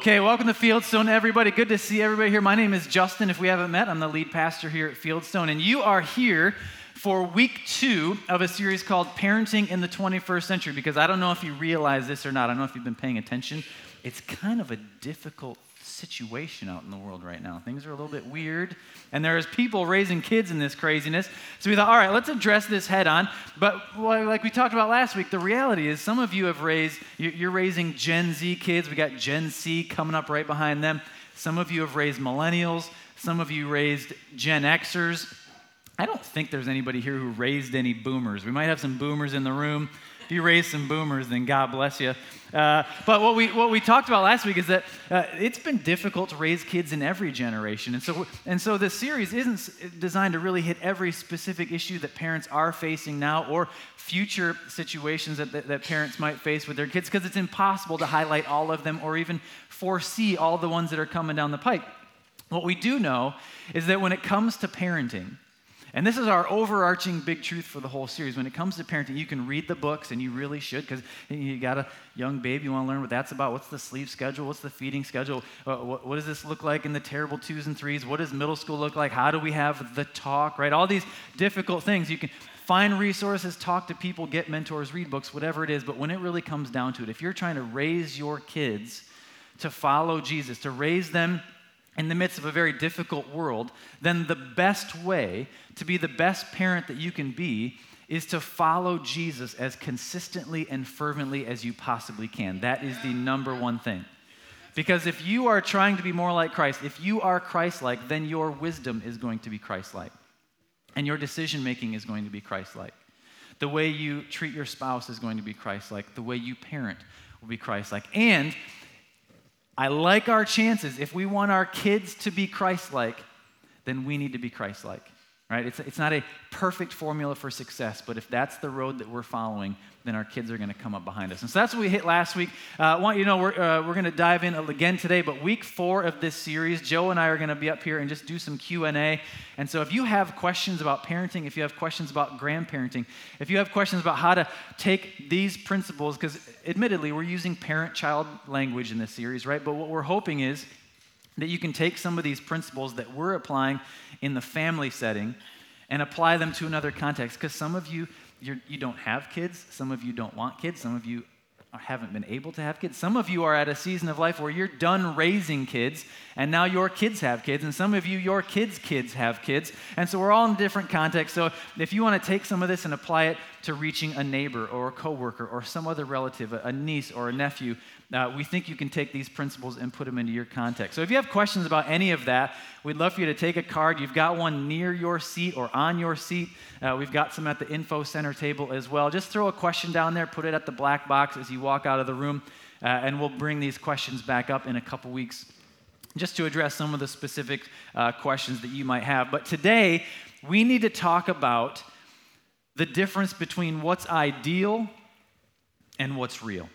Okay, welcome to Fieldstone, everybody. Good to see everybody here. My name is Justin. If we haven't met, I'm the lead pastor here at Fieldstone, and you are here for week two of a series called Parenting in the 21st Century. Because I don't know if you realize this or not, I don't know if you've been paying attention. It's kind of a difficult situation out in the world right now. Things are a little bit weird, and there's people raising kids in this craziness. So we thought, all right, let's address this head on. But like we talked about last week, the reality is some of you have raised, you're raising Gen Z kids. We got Gen C coming up right behind them. Some of you have raised millennials. Some of you raised Gen Xers. I don't think there's anybody here who raised any boomers. We might have some boomers in the room. You raise some boomers, then God bless you. Uh, but what we, what we talked about last week is that uh, it's been difficult to raise kids in every generation. And so, and so this series isn't designed to really hit every specific issue that parents are facing now or future situations that, that, that parents might face with their kids because it's impossible to highlight all of them or even foresee all the ones that are coming down the pike. What we do know is that when it comes to parenting, and this is our overarching big truth for the whole series. When it comes to parenting, you can read the books, and you really should, because you got a young baby, you want to learn what that's about. What's the sleep schedule? What's the feeding schedule? Uh, what, what, does this look like in the terrible twos and threes? What does middle school look like? How do we have the talk, right? All these difficult things. You can find resources, talk to people, get mentors, read books, whatever it is. But when it really comes down to it, if you're trying to raise your kids to follow Jesus, to raise them in the midst of a very difficult world, then the best way to be the best parent that you can be is to follow Jesus as consistently and fervently as you possibly can. That is the number one thing. Because if you are trying to be more like Christ, if you are Christ like, then your wisdom is going to be Christ like. And your decision making is going to be Christ like. The way you treat your spouse is going to be Christ like. The way you parent will be Christ like. And I like our chances. If we want our kids to be Christ like, then we need to be Christ like. Right? It's, it's not a perfect formula for success, but if that's the road that we're following, then our kids are going to come up behind us. And so that's what we hit last week. Uh, I want you to know we're, uh, we're going to dive in again today, but week four of this series, Joe and I are going to be up here and just do some Q&A. And so if you have questions about parenting, if you have questions about grandparenting, if you have questions about how to take these principles, because admittedly, we're using parent-child language in this series, right? But what we're hoping is that you can take some of these principles that we're applying in the family setting and apply them to another context. Because some of you, you're, you do not have kids, some of you don't want kids, some of you haven't been able to have kids. Some of you are at a season of life where you're done raising kids and now your kids have kids. And some of you, your kids' kids have kids. And so we're all in different contexts. So if you want to take some of this and apply it to reaching a neighbor or a coworker or some other relative, a niece or a nephew, uh, we think you can take these principles and put them into your context. So if you have questions about any of that, we'd love for you to take a card. You've got one near your seat or on your seat. Uh, we've got some at the info center table as well. Just throw a question down there, put it at the black box as you walk out of the room, uh, and we'll bring these questions back up in a couple weeks just to address some of the specific uh, questions that you might have. But today, we need to talk about the difference between what's ideal and what's real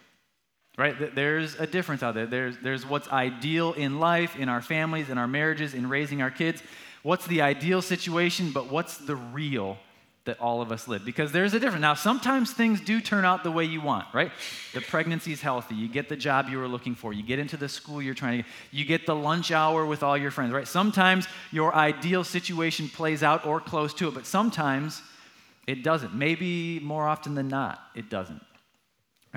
right? There's a difference out there. There's, there's what's ideal in life, in our families, in our marriages, in raising our kids. What's the ideal situation, but what's the real that all of us live? Because there's a difference. Now, sometimes things do turn out the way you want, right? The pregnancy is healthy. You get the job you were looking for. You get into the school you're trying to get. You get the lunch hour with all your friends, right? Sometimes your ideal situation plays out or close to it, but sometimes it doesn't. Maybe more often than not, it doesn't.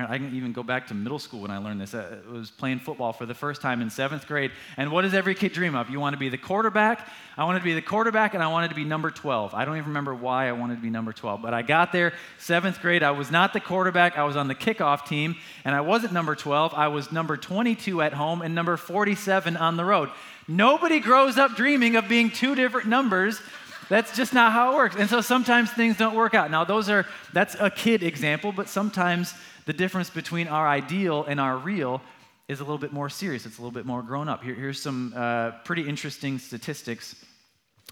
I can even go back to middle school when I learned this. Uh, I was playing football for the first time in seventh grade. And what does every kid dream of? You want to be the quarterback. I wanted to be the quarterback, and I wanted to be number 12. I don't even remember why I wanted to be number 12. But I got there, seventh grade. I was not the quarterback. I was on the kickoff team, and I wasn't number 12. I was number 22 at home and number 47 on the road. Nobody grows up dreaming of being two different numbers That's just not how it works. And so sometimes things don't work out. Now, those are, that's a kid example, but sometimes the difference between our ideal and our real is a little bit more serious. It's a little bit more grown up. Here, here's some uh, pretty interesting statistics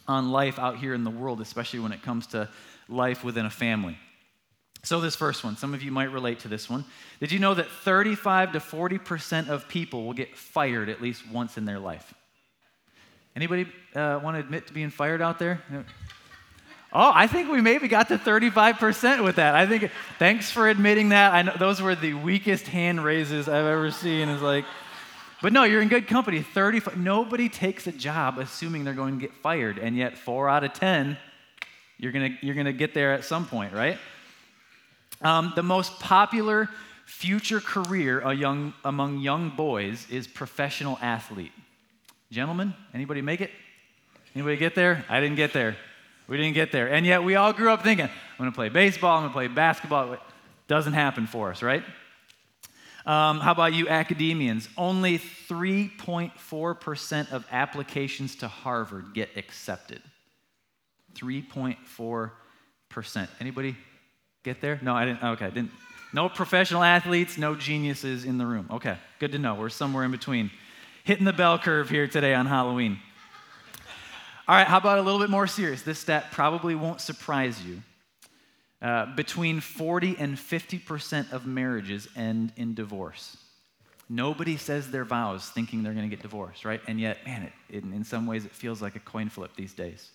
on life out here in the world, especially when it comes to life within a family. So, this first one, some of you might relate to this one. Did you know that 35 to 40% of people will get fired at least once in their life? Anybody uh, want to admit to being fired out there? Oh, I think we maybe got to 35% with that. I think, thanks for admitting that. I know those were the weakest hand raises I've ever seen. Is like, but no, you're in good company. 35, nobody takes a job assuming they're going to get fired, and yet four out of 10, you're gonna, you're gonna get there at some point, right? Um, the most popular future career young, among young boys is professional athlete. Gentlemen, anybody make it? Anybody get there? I didn't get there. We didn't get there. And yet we all grew up thinking, I'm going to play baseball, I'm going to play basketball. It doesn't happen for us, right? Um, how about you academians? Only 3.4% of applications to Harvard get accepted. 3.4%. Anybody get there? No, I didn't. Okay, didn't. No professional athletes, no geniuses in the room. Okay, good to know. We're somewhere in between. Hitting the bell curve here today on Halloween. All right, how about a little bit more serious? This stat probably won't surprise you. Uh, between 40 and 50% of marriages end in divorce. Nobody says their vows thinking they're going to get divorced, right? And yet, man, it, it, in some ways, it feels like a coin flip these days.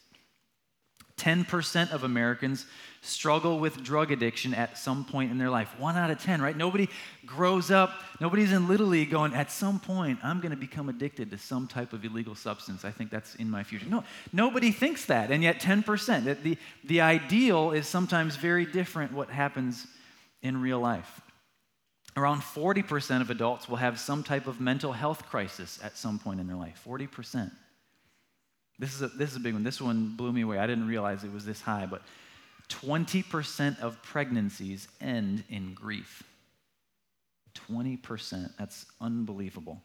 10% of Americans struggle with drug addiction at some point in their life. One out of 10, right? Nobody grows up, nobody's in Little League going, at some point, I'm going to become addicted to some type of illegal substance. I think that's in my future. No, nobody thinks that, and yet 10%. The, the, ideal is sometimes very different what happens in real life. Around 40% of adults will have some type of mental health crisis at some point in their life. 40%. This is, a, this is a big one. This one blew me away. I didn't realize it was this high, but 20% of pregnancies end in grief. 20%. That's unbelievable.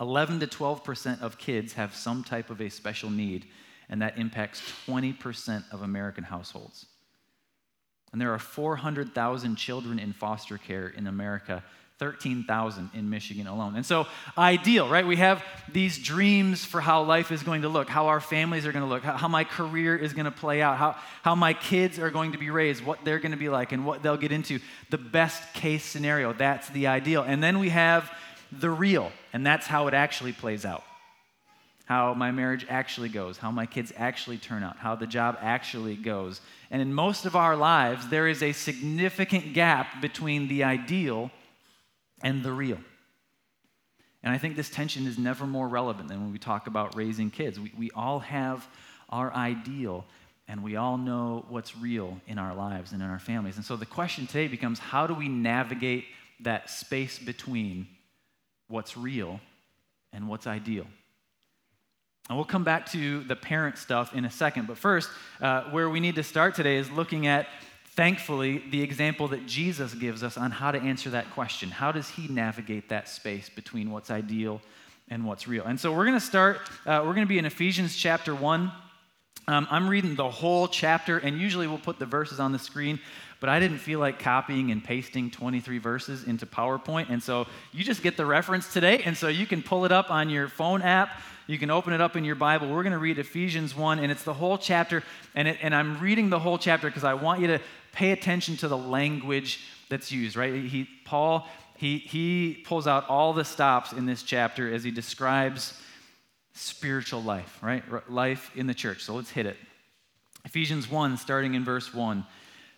11 to 12% of kids have some type of a special need, and that impacts 20% of American households. And there are 400,000 children in foster care in America 13,000 in Michigan alone. And so, ideal, right? We have these dreams for how life is going to look, how our families are going to look, how, my career is going to play out, how, how my kids are going to be raised, what they're going to be like, and what they'll get into. The best case scenario, that's the ideal. And then we have the real, and that's how it actually plays out. How my marriage actually goes, how my kids actually turn out, how the job actually goes. And in most of our lives, there is a significant gap between the ideal and the real. And I think this tension is never more relevant than when we talk about raising kids. We, we all have our ideal, and we all know what's real in our lives and in our families. And so the question today becomes how do we navigate that space between what's real and what's ideal? And we'll come back to the parent stuff in a second. But first, uh, where we need to start today is looking at thankfully, the example that Jesus gives us on how to answer that question. How does he navigate that space between what's ideal and what's real? And so we're going to start, uh, we're going to be in Ephesians chapter 1. Um, I'm reading the whole chapter, and usually we'll put the verses on the screen, but I didn't feel like copying and pasting 23 verses into PowerPoint. And so you just get the reference today, and so you can pull it up on your phone app. You can open it up in your Bible. We're going to read Ephesians 1, and it's the whole chapter. And, it, and I'm reading the whole chapter because I want you to pay attention to the language that's used, right? He, Paul, he, he pulls out all the stops in this chapter as he describes spiritual life, right? Life in the church. So let's hit it. Ephesians 1, starting in verse 1.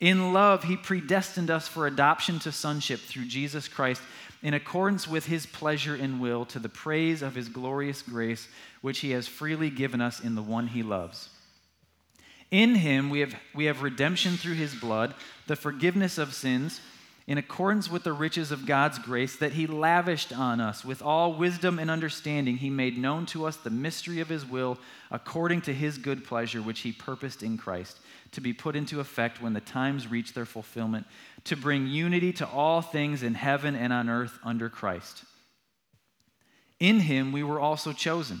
In love, he predestined us for adoption to sonship through Jesus Christ, in accordance with his pleasure and will, to the praise of his glorious grace, which he has freely given us in the one he loves. In him we have, we have redemption through his blood, the forgiveness of sins, in accordance with the riches of God's grace that he lavished on us. With all wisdom and understanding, he made known to us the mystery of his will, according to his good pleasure, which he purposed in Christ, to be put into effect when the times reach their fulfillment, to bring unity to all things in heaven and on earth under Christ. In him we were also chosen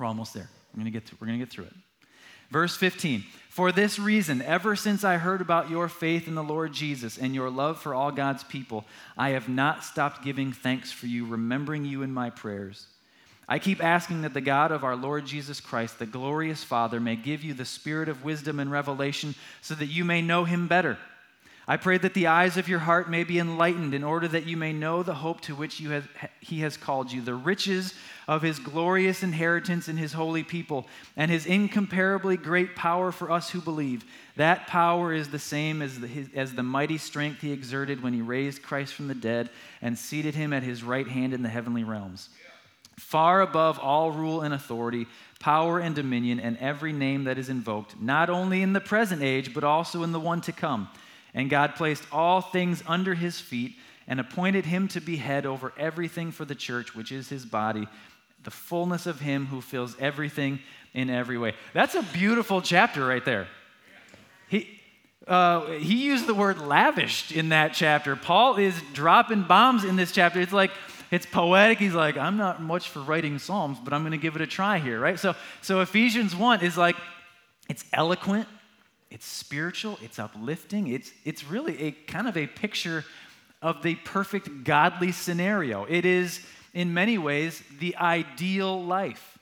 We're almost there. We're going to get through, we're going to get through it. Verse 15 For this reason, ever since I heard about your faith in the Lord Jesus and your love for all God's people, I have not stopped giving thanks for you, remembering you in my prayers. I keep asking that the God of our Lord Jesus Christ, the glorious Father, may give you the spirit of wisdom and revelation so that you may know him better I pray that the eyes of your heart may be enlightened in order that you may know the hope to which you have, he has called you, the riches of his glorious inheritance in his holy people, and his incomparably great power for us who believe. That power is the same as the, his, as the mighty strength he exerted when he raised Christ from the dead and seated him at his right hand in the heavenly realms. Far above all rule and authority, power and dominion, and every name that is invoked, not only in the present age, but also in the one to come. And God placed all things under his feet and appointed him to be head over everything for the church, which is his body, the fullness of him who fills everything in every way. That's a beautiful chapter right there. He, uh, he used the word lavished in that chapter. Paul is dropping bombs in this chapter. It's like, it's poetic. He's like, I'm not much for writing Psalms, but I'm going to give it a try here, right? So, so Ephesians 1 is like, it's eloquent, it's spiritual, it's uplifting, it's, it's really a kind of a picture of the perfect godly scenario. It is, in many ways, the ideal life,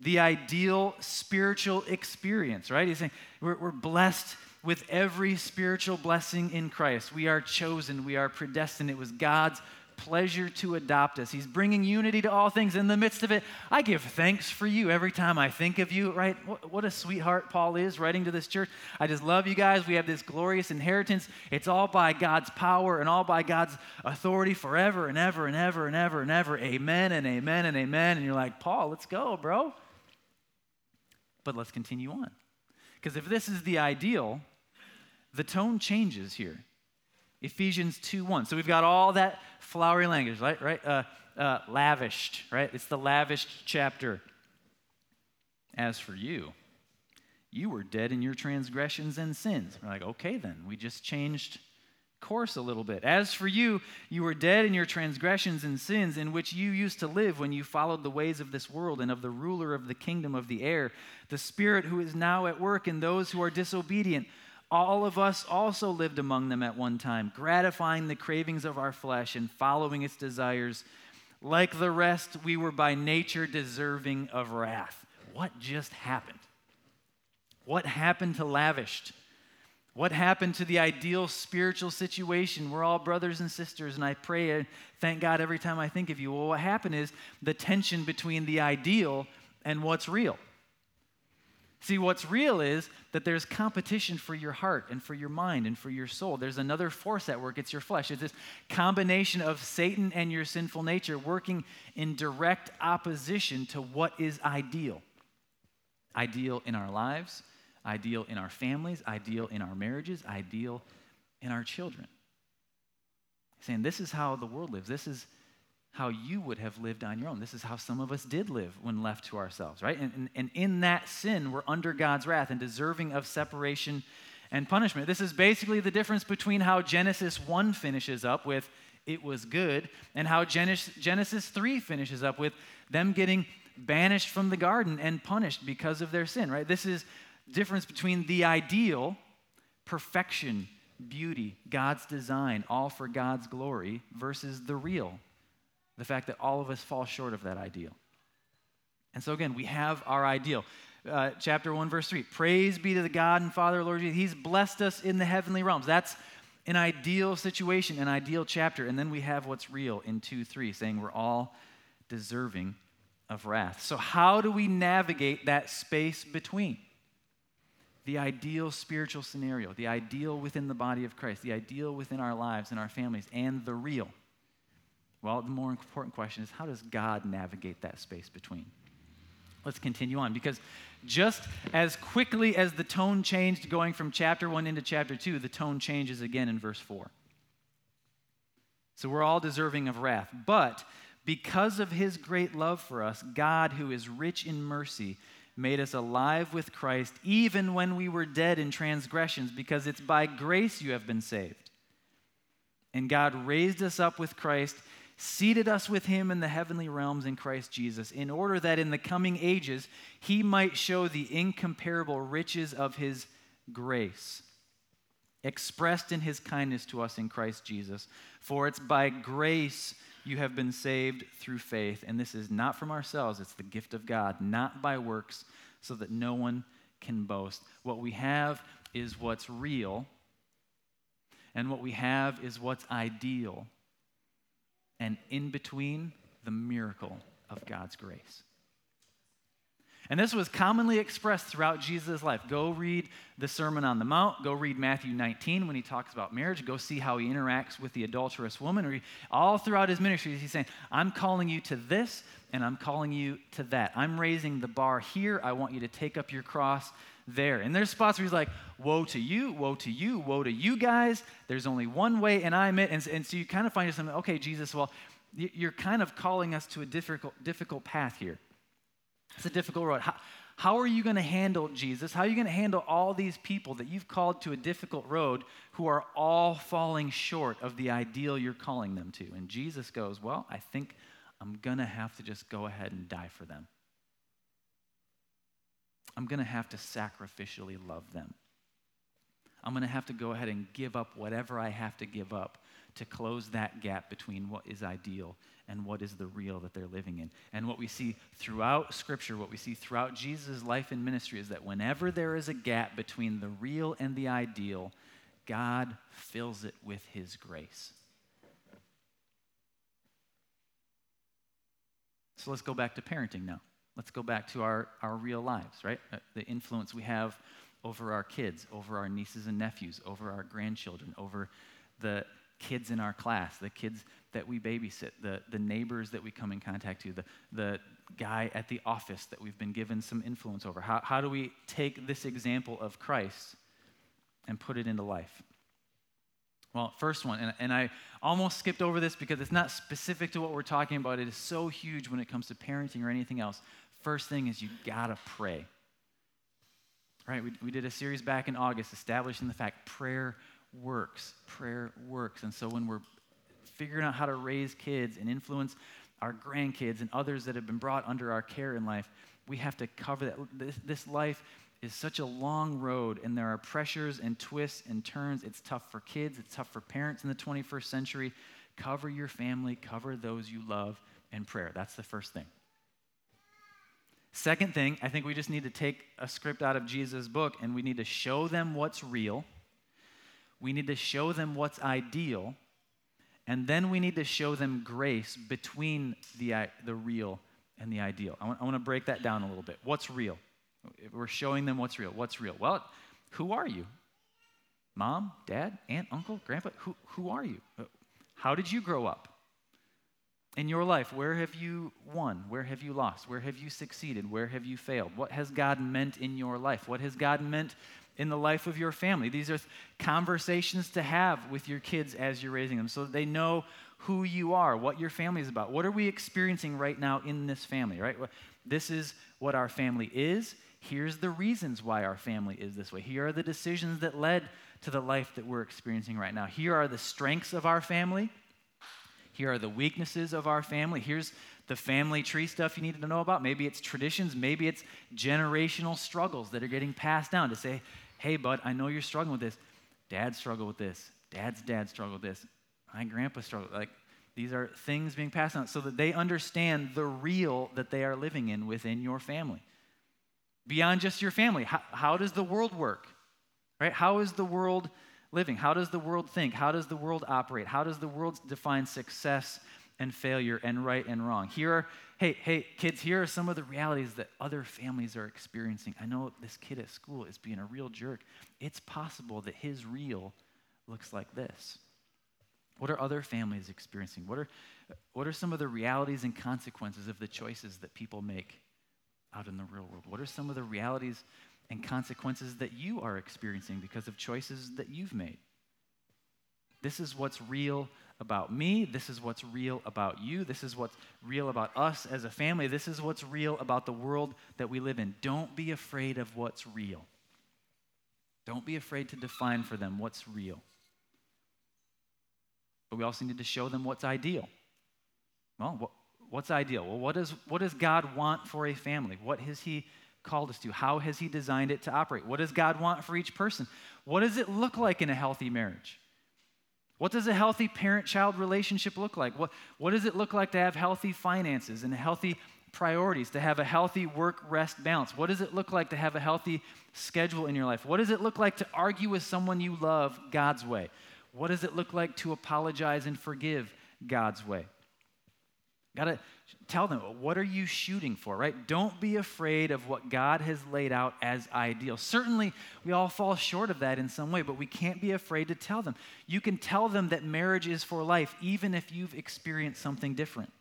the ideal spiritual experience, right? He's saying we're, we're blessed with every spiritual blessing in Christ. We are chosen, we are predestined. It was God's pleasure to adopt us. He's bringing unity to all things in the midst of it. I give thanks for you every time I think of you, right? What, a sweetheart Paul is writing to this church. I just love you guys. We have this glorious inheritance. It's all by God's power and all by God's authority forever and ever and ever and ever and ever. Amen and amen and amen. And you're like, Paul, let's go, bro. But let's continue on. Because if this is the ideal, the tone changes here. Ephesians 2 1. So we've got all that flowery language, right? right? Uh, uh, lavished, right? It's the lavished chapter. As for you, you were dead in your transgressions and sins. We're like, okay, then. We just changed course a little bit. As for you, you were dead in your transgressions and sins in which you used to live when you followed the ways of this world and of the ruler of the kingdom of the air, the spirit who is now at work in those who are disobedient. All of us also lived among them at one time, gratifying the cravings of our flesh and following its desires. Like the rest, we were by nature deserving of wrath. What just happened? What happened to lavished? What happened to the ideal spiritual situation? We're all brothers and sisters, and I pray and thank God every time I think of you. Well, what happened is the tension between the ideal and what's real. See, what's real is that there's competition for your heart and for your mind and for your soul. There's another force at work, it's your flesh. It's this combination of Satan and your sinful nature working in direct opposition to what is ideal. Ideal in our lives, ideal in our families, ideal in our marriages, ideal in our children. Saying this is how the world lives. This is how you would have lived on your own. This is how some of us did live when left to ourselves, right? And, and, and, in that sin, we're under God's wrath and deserving of separation and punishment. This is basically the difference between how Genesis 1 finishes up with, it was good, and how Genesis, Genesis 3 finishes up with them getting banished from the garden and punished because of their sin, right? This is difference between the ideal, perfection, beauty, God's design, all for God's glory, versus the real, the fact that all of us fall short of that ideal. And so, again, we have our ideal. uh, chapter 1, verse 3. Praise be to the God and Father, Lord Jesus. He's blessed us in the heavenly realms. That's an ideal situation, an ideal chapter. And then we have what's real in 2 3, saying we're all deserving of wrath. So, how do we navigate that space between? The ideal spiritual scenario, the ideal within the body of Christ, the ideal within our lives and our families, and the real. Well, the more important question is how does God navigate that space between? Let's continue on because just as quickly as the tone changed going from chapter 1 into chapter 2, the tone changes again in verse 4. So we're all deserving of wrath. But because of his great love for us, God, who is rich in mercy, made us alive with Christ even when we were dead in transgressions, because it's by grace you have been saved. And God raised us up with Christ seated us with him in the heavenly realms in Christ Jesus, in order that in the coming ages he might show the incomparable riches of his grace, expressed in his kindness to us in Christ Jesus. For it's by grace you have been saved through faith, and this is not from ourselves, it's the gift of God, not by works, so that no one can boast. What we have is what's real, and what we have is what's ideal and in between, the miracle of God's grace. And this was commonly expressed throughout Jesus' life. Go read the Sermon on the Mount. Go read Matthew 19 when he talks about marriage. Go see how he interacts with the adulterous woman. All throughout his ministry, he's saying, I'm calling you to this and I'm calling you to that. I'm raising the bar here. I want you to take up your cross there. And there's spots where he's like, Woe to you, woe to you, woe to you guys. There's only one way, and I'm it. And, and so you kind of find yourself, okay, Jesus, well, you're kind of calling us to a difficult, difficult path here. It's a difficult road. How, how are you going to handle Jesus? How are you going to handle all these people that you've called to a difficult road who are all falling short of the ideal you're calling them to? And Jesus goes, Well, I think I'm going to have to just go ahead and die for them. I'm going to have to sacrificially love them. I'm going to have to go ahead and give up whatever I have to give up to close that gap between what is ideal and what is the real that they're living in. And what we see throughout Scripture, what we see throughout Jesus' life and ministry is that whenever there is a gap between the real and the ideal, God fills it with His grace. So let's go back to parenting now. Let's go back to our, our real lives, right? Uh, the influence we have over our kids, over our nieces and nephews, over our grandchildren, over the kids in our class, the kids that we babysit, the, the neighbors that we come in contact to, the, the guy at the office that we've been given some influence over. How, how do we take this example of Christ and put it into life? Well, first one, and, and I almost skipped over this because it's not specific to what we're talking about. It is so huge when it comes to parenting or anything else. First thing is you gotta pray. Right? We, we did a series back in August establishing the fact prayer works. Prayer works. And so when we're figuring out how to raise kids and influence our grandkids and others that have been brought under our care in life, we have to cover that. This, this life is such a long road, and there are pressures and twists and turns. It's tough for kids, it's tough for parents in the 21st century. Cover your family, cover those you love, in prayer. That's the first thing. Second thing, I think we just need to take a script out of Jesus' book and we need to show them what's real we need to show them what's ideal, and then we need to show them grace between the, the real and the ideal. I want, I want to break that down a little bit. What's real? We're showing them what's real. What's real? Well, who are you? Mom, dad, aunt, uncle, grandpa? Who, who are you? How did you grow up? In your life, where have you won? Where have you lost? Where have you succeeded? Where have you failed? What has God meant in your life? What has God meant in the life of your family. These are conversations to have with your kids as you're raising them so that they know who you are, what your family is about. What are we experiencing right now in this family, right? This is what our family is. Here's the reasons why our family is this way. Here are the decisions that led to the life that we're experiencing right now. Here are the strengths of our family. Here are the weaknesses of our family. Here's the family tree stuff you need to know about. Maybe it's traditions, maybe it's generational struggles that are getting passed down to say, hey, bud, I know you're struggling with this. Dad struggled with this. Dad's dad struggled with this. My grandpa struggled. Like, these are things being passed on so that they understand the real that they are living in within your family. beyond just your family. How, how does the world work? Right? How is the world living? How does the world think? How does the world operate? How does the world define success and failure and right and wrong? Here are, hey, hey, kids, here are some of the realities that other families are experiencing. I know this kid at school is being a real jerk. It's possible that his real looks like this. What are other families experiencing? What are, what are some of the realities and consequences of the choices that people make out in the real world? What are some of the realities and consequences that you are experiencing because of choices that you've made. This is what's real about me. This is what's real about you. This is what's real about us as a family. This is what's real about the world that we live in. Don't be afraid of what's real. Don't be afraid to define for them what's real. But we also need to show them what's ideal. Well, what's ideal? Well, what, is, what does God want for a family? What has He called us to? How has He designed it to operate? What does God want for each person? What does it look like in a healthy marriage? What does a healthy parent child relationship look like? What, what does it look like to have healthy finances and healthy priorities, to have a healthy work rest balance? What does it look like to have a healthy schedule in your life? What does it look like to argue with someone you love God's way? What does it look like to apologize and forgive God's way? Got to tell them, what are you shooting for, right? Don't be afraid of what God has laid out as ideal. Certainly, we all fall short of that in some way, but we can't be afraid to tell them. You can tell them that marriage is for life, even if you've experienced something different.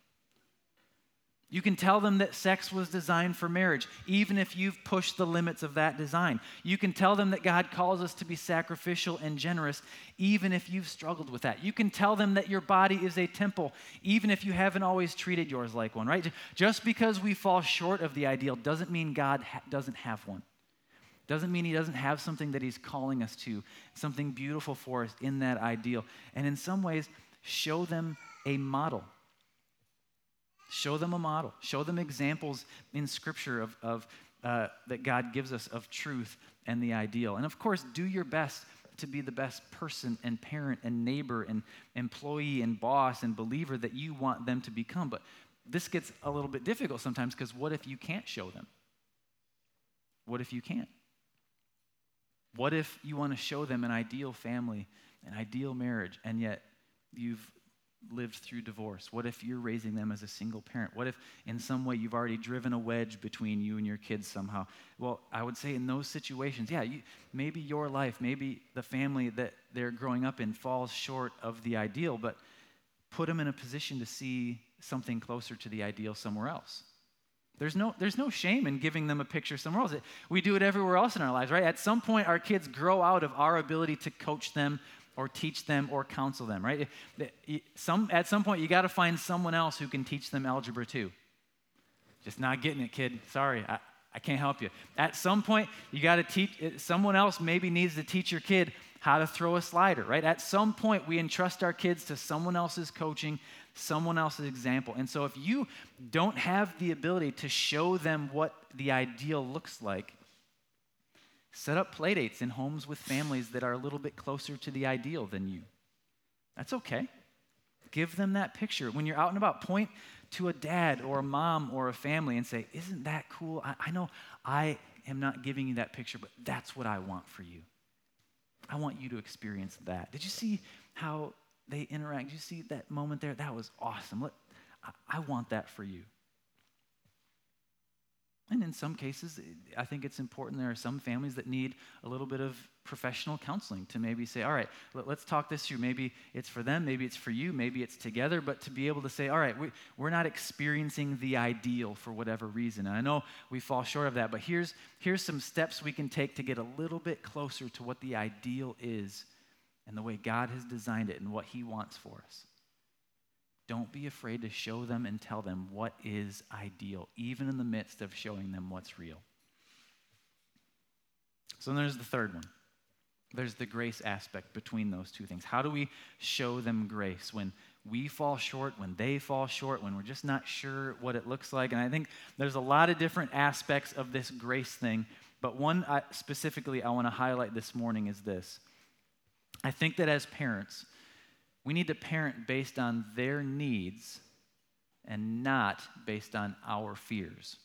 You can tell them that sex was designed for marriage, even if you've pushed the limits of that design. You can tell them that God calls us to be sacrificial and generous, even if you've struggled with that. You can tell them that your body is a temple, even if you haven't always treated yours like one, right? Just because we fall short of the ideal doesn't mean God ha- doesn't have one. Doesn't mean He doesn't have something that He's calling us to, something beautiful for us in that ideal. And in some ways, show them a model Show them a model. Show them examples in Scripture of, of uh, that God gives us of truth and the ideal. And of course, do your best to be the best person and parent and neighbor and employee and boss and believer that you want them to become. But this gets a little bit difficult sometimes because what if you can't show them? What if you can't? What if you want to show them an ideal family, an ideal marriage, and yet you've lived through divorce? What if you're raising them as a single parent? What if in some way you've already driven a wedge between you and your kids somehow? Well, I would say in those situations, yeah, you, maybe your life, maybe the family that they're growing up in falls short of the ideal, but put them in a position to see something closer to the ideal somewhere else. There's no, there's no shame in giving them a picture somewhere else. We do it everywhere else in our lives, right? At some point, our kids grow out of our ability to coach them or teach them or counsel them, right? Some, at some point, you got to find someone else who can teach them algebra too. Just not getting it, kid. Sorry, I, I can't help you. At some point, you got to teach, eh, someone else maybe needs to teach your kid how to throw a slider, right? At some point, we entrust our kids to someone else's coaching, someone else's example. And so, if you don't have the ability to show them what the ideal looks like, Set up playdates in homes with families that are a little bit closer to the ideal than you. That's okay. Give them that picture. When you're out and about, point to a dad or a mom or a family and say, Isn't that cool? I, I know I am not giving you that picture, but that's what I want for you. I want you to experience that. Did you see how they interact? Did you see that moment there? That was awesome. Let, I, I want that for you. And in some cases, I think it's important. There are some families that need a little bit of professional counseling to maybe say, all right, let's talk this through. Maybe it's for them, maybe it's for you, maybe it's together, but to be able to say, all right, we, we're not experiencing the ideal for whatever reason. And I know we fall short of that, but here's, here's some steps we can take to get a little bit closer to what the ideal is and the way God has designed it and what He wants for us. Don't be afraid to show them and tell them what is ideal, even in the midst of showing them what's real. So there's the third one. There's the grace aspect between those two things. How do we show them grace when we fall short, when they fall short, when we're just not sure what it looks like? And I think there's a lot of different aspects of this grace thing, but one I, specifically I want to highlight this morning is this. I think that as parents, we need to parent based on their needs and not based on our fears.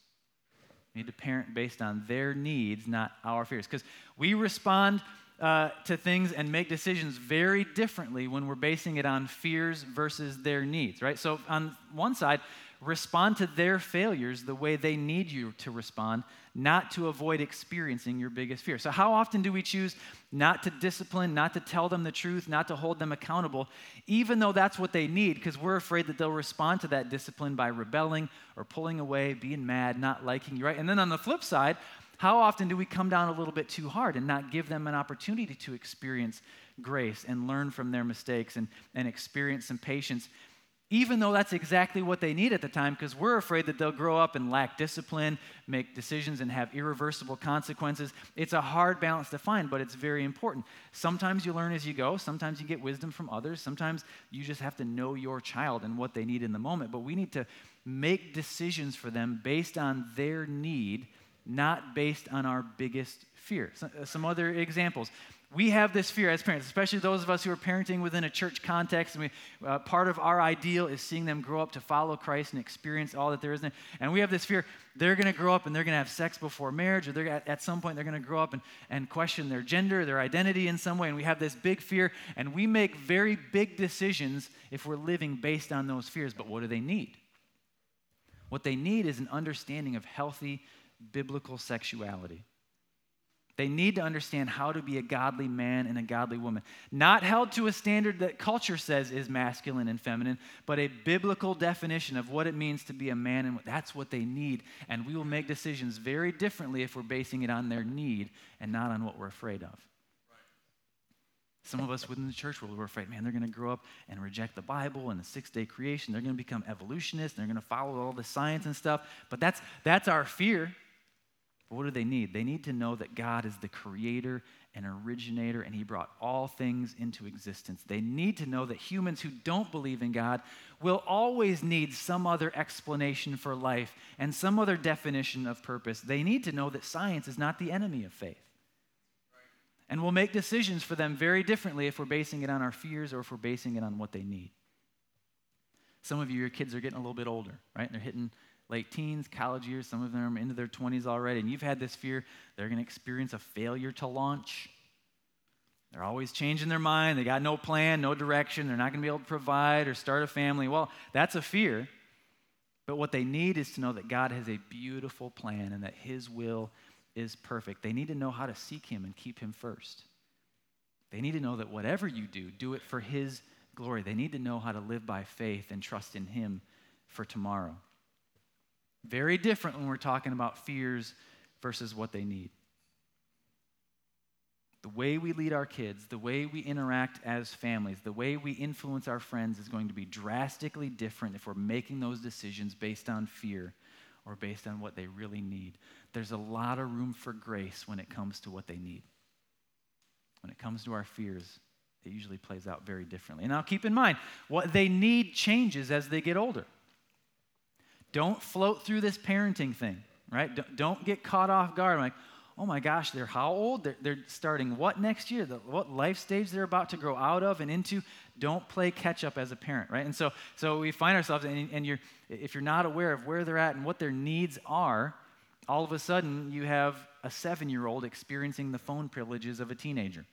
We need to parent based on their needs, not our fears. Because we respond uh, to things and make decisions very differently when we're basing it on fears versus their needs, right? So, on one side, respond to their failures the way they need you to respond, not to avoid experiencing your biggest fear. So, how often do we choose not to discipline, not to tell them the truth, not to hold them accountable, even though that's what they need, because we're afraid that they'll respond to that discipline by rebelling or pulling away, being mad, not liking you, right? And then on the flip side, how often do we come down a little bit too hard and not give them an opportunity to experience grace and learn from their mistakes and, and experience some patience? Even though that's exactly what they need at the time, because we're afraid that they'll grow up and lack discipline, make decisions, and have irreversible consequences. It's a hard balance to find, but it's very important. Sometimes you learn as you go, sometimes you get wisdom from others, sometimes you just have to know your child and what they need in the moment. But we need to make decisions for them based on their need, not based on our biggest fear. Uh, some other examples we have this fear as parents, especially those of us who are parenting within a church context. And uh, part of our ideal is seeing them grow up to follow Christ and experience all that there is. There. And we have this fear they're going to grow up and they're going to have sex before marriage, or they're at, at some point they're going to grow up and, and question their gender, their identity in some way. And we have this big fear, and we make very big decisions if we're living based on those fears. But what do they need? What they need is an understanding of healthy biblical sexuality. They need to understand how to be a godly man and a godly woman. Not held to a standard that culture says is masculine and feminine, but a biblical definition of what it means to be a man, and that's what they need. And we will make decisions very differently if we're basing it on their need and not on what we're afraid of. Some of us within the church world, we're afraid, man, they're going to grow up and reject the Bible and the six day creation. They're going to become evolutionists. They're going to follow all the science and stuff. But that's, that's our fear. But what do they need? They need to know that God is the creator and originator, and He brought all things into existence. They need to know that humans who don't believe in God will always need some other explanation for life and some other definition of purpose. They need to know that science is not the enemy of faith. And we'll make decisions for them very differently if we're basing it on our fears or if we're basing it on what they need. Some of you, your kids are getting a little bit older, right? They're hitting late teens, college years, some of them are into their 20s already, and you've had this fear they're going to experience a failure to launch. They're always changing their mind. They got no plan, no direction. They're not going to be able to provide or start a family. Well, that's a fear. But what they need is to know that God has a beautiful plan and that His will is perfect. They need to know how to seek Him and keep Him first. They need to know that whatever you do, do it for His glory. They need to know how to live by faith and trust in Him for tomorrow. Very different when we're talking about fears versus what they need. The way we lead our kids, the way we interact as families, the way we influence our friends is going to be drastically different if we're making those decisions based on fear or based on what they really need. There's a lot of room for grace when it comes to what they need. When it comes to our fears, it usually plays out very differently. And now keep in mind, what they need changes as they get older. Don't float through this parenting thing, right? Don't get caught off guard. I'm like, oh my gosh, they're how old? They're, they're starting what next year? The, what life stage they're about to grow out of and into? Don't play catch up as a parent, right? And so, so we find ourselves, and, and you're, if you're not aware of where they're at and what their needs are, all of a sudden you have a seven year old experiencing the phone privileges of a teenager.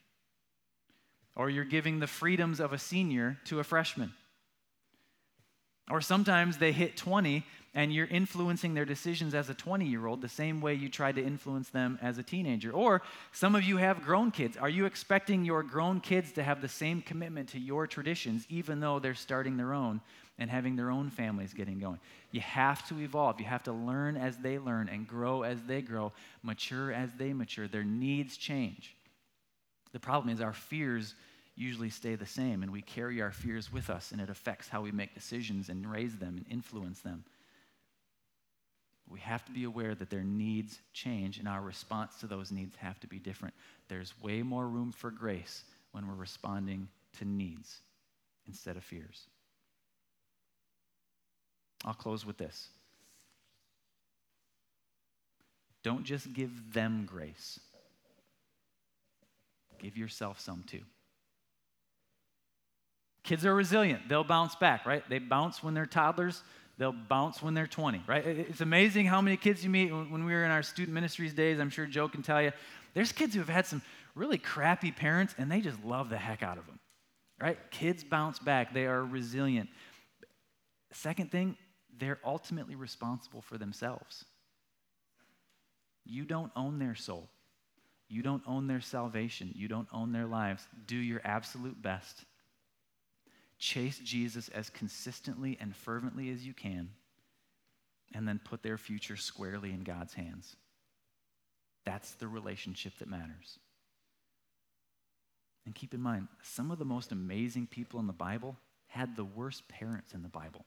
Or you're giving the freedoms of a senior to a freshman. Or sometimes they hit 20 and you're influencing their decisions as a 20 year old the same way you tried to influence them as a teenager. Or some of you have grown kids. Are you expecting your grown kids to have the same commitment to your traditions, even though they're starting their own and having their own families getting going? You have to evolve. You have to learn as they learn and grow as they grow, mature as they mature. Their needs change. The problem is our fears usually stay the same, and we carry our fears with us, and it affects how we make decisions and raise them and influence them we have to be aware that their needs change and our response to those needs have to be different. There's way more room for grace when we're responding to needs instead of fears. I'll close with this. Don't just give them grace, give yourself some too. Kids are resilient. They'll bounce back, right? They bounce when they're toddlers. they'll bounce when they're 20, right? It's amazing how many kids you meet when we were in our student ministries days. I'm sure Joe can tell you. There's kids who have had some really crappy parents and they just love the heck out of them, right? Kids bounce back, they are resilient. Second thing, they're ultimately responsible for themselves. You don't own their soul. You don't own their salvation. You don't own their lives. Do your absolute best. Chase Jesus as consistently and fervently as you can, and then put their future squarely in God's hands. That's the relationship that matters. And keep in mind, some of the most amazing people in the Bible had the worst parents in the Bible.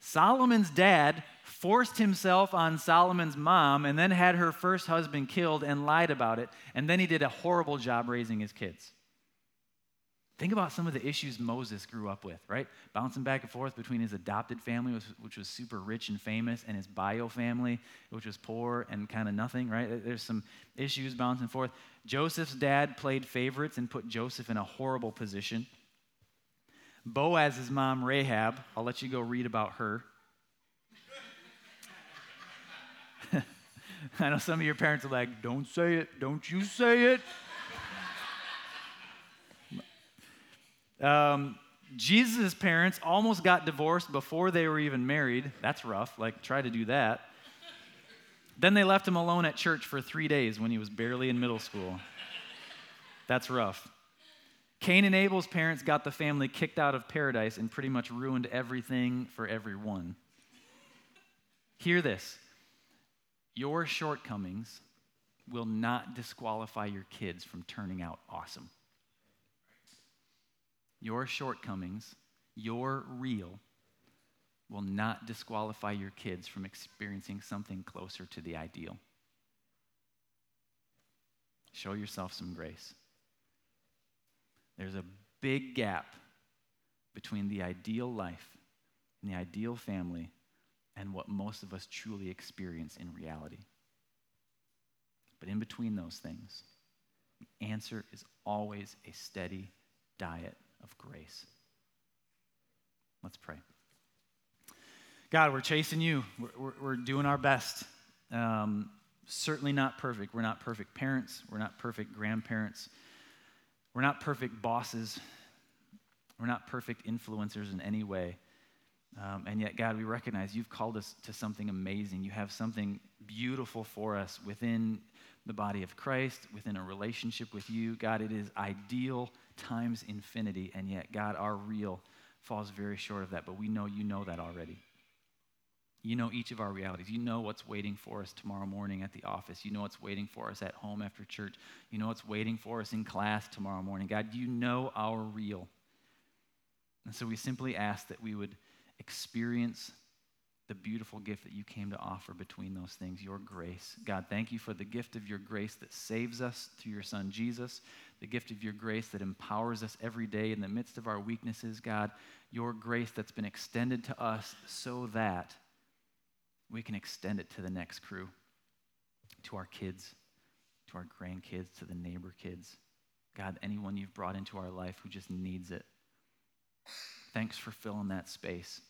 Solomon's dad forced himself on Solomon's mom and then had her first husband killed and lied about it. And then he did a horrible job raising his kids. Think about some of the issues Moses grew up with, right? Bouncing back and forth between his adopted family, which was super rich and famous, and his bio family, which was poor and kind of nothing, right? There's some issues bouncing forth. Joseph's dad played favorites and put Joseph in a horrible position. Boaz's mom, Rahab, I'll let you go read about her. I know some of your parents are like, don't say it, don't you say it. Um, Jesus' parents almost got divorced before they were even married. That's rough. Like, try to do that. Then they left him alone at church for three days when he was barely in middle school. That's rough. Cain and Abel's parents got the family kicked out of paradise and pretty much ruined everything for everyone. Hear this your shortcomings will not disqualify your kids from turning out awesome. Your shortcomings, your real, will not disqualify your kids from experiencing something closer to the ideal. Show yourself some grace. There's a big gap between the ideal life and the ideal family and what most of us truly experience in reality. But in between those things, the answer is always a steady diet of grace. Let's pray. God, we're chasing you. We're, we're, we're doing our best. Um, certainly not perfect. We're not perfect parents. We're not perfect grandparents. We're not perfect bosses. We're not perfect influencers in any way. Um, and yet, God, we recognize you've called us to something amazing. You have something beautiful for us within the body of Christ, within a relationship with you. God, it is ideal times infinity. And yet, God, our real falls very short of that. But we know you know that already. You know each of our realities. You know what's waiting for us tomorrow morning at the office. You know what's waiting for us at home after church. You know what's waiting for us in class tomorrow morning. God, you know our real. And so we simply ask that we would experience the beautiful gift that you came to offer between those things, your grace. God, thank you for the gift of your grace that saves us through your son Jesus, the gift of your grace that empowers us every day in the midst of our weaknesses. God, your grace that's been extended to us so that we can extend it to the next crew, to our kids, to our grandkids, to the neighbor kids. God, anyone you've brought into our life who just needs it. Thanks for filling that space.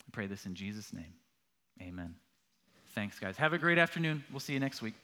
I pray this in Jesus' name. Amen. Thanks, guys. Have a great afternoon. We'll see you next week.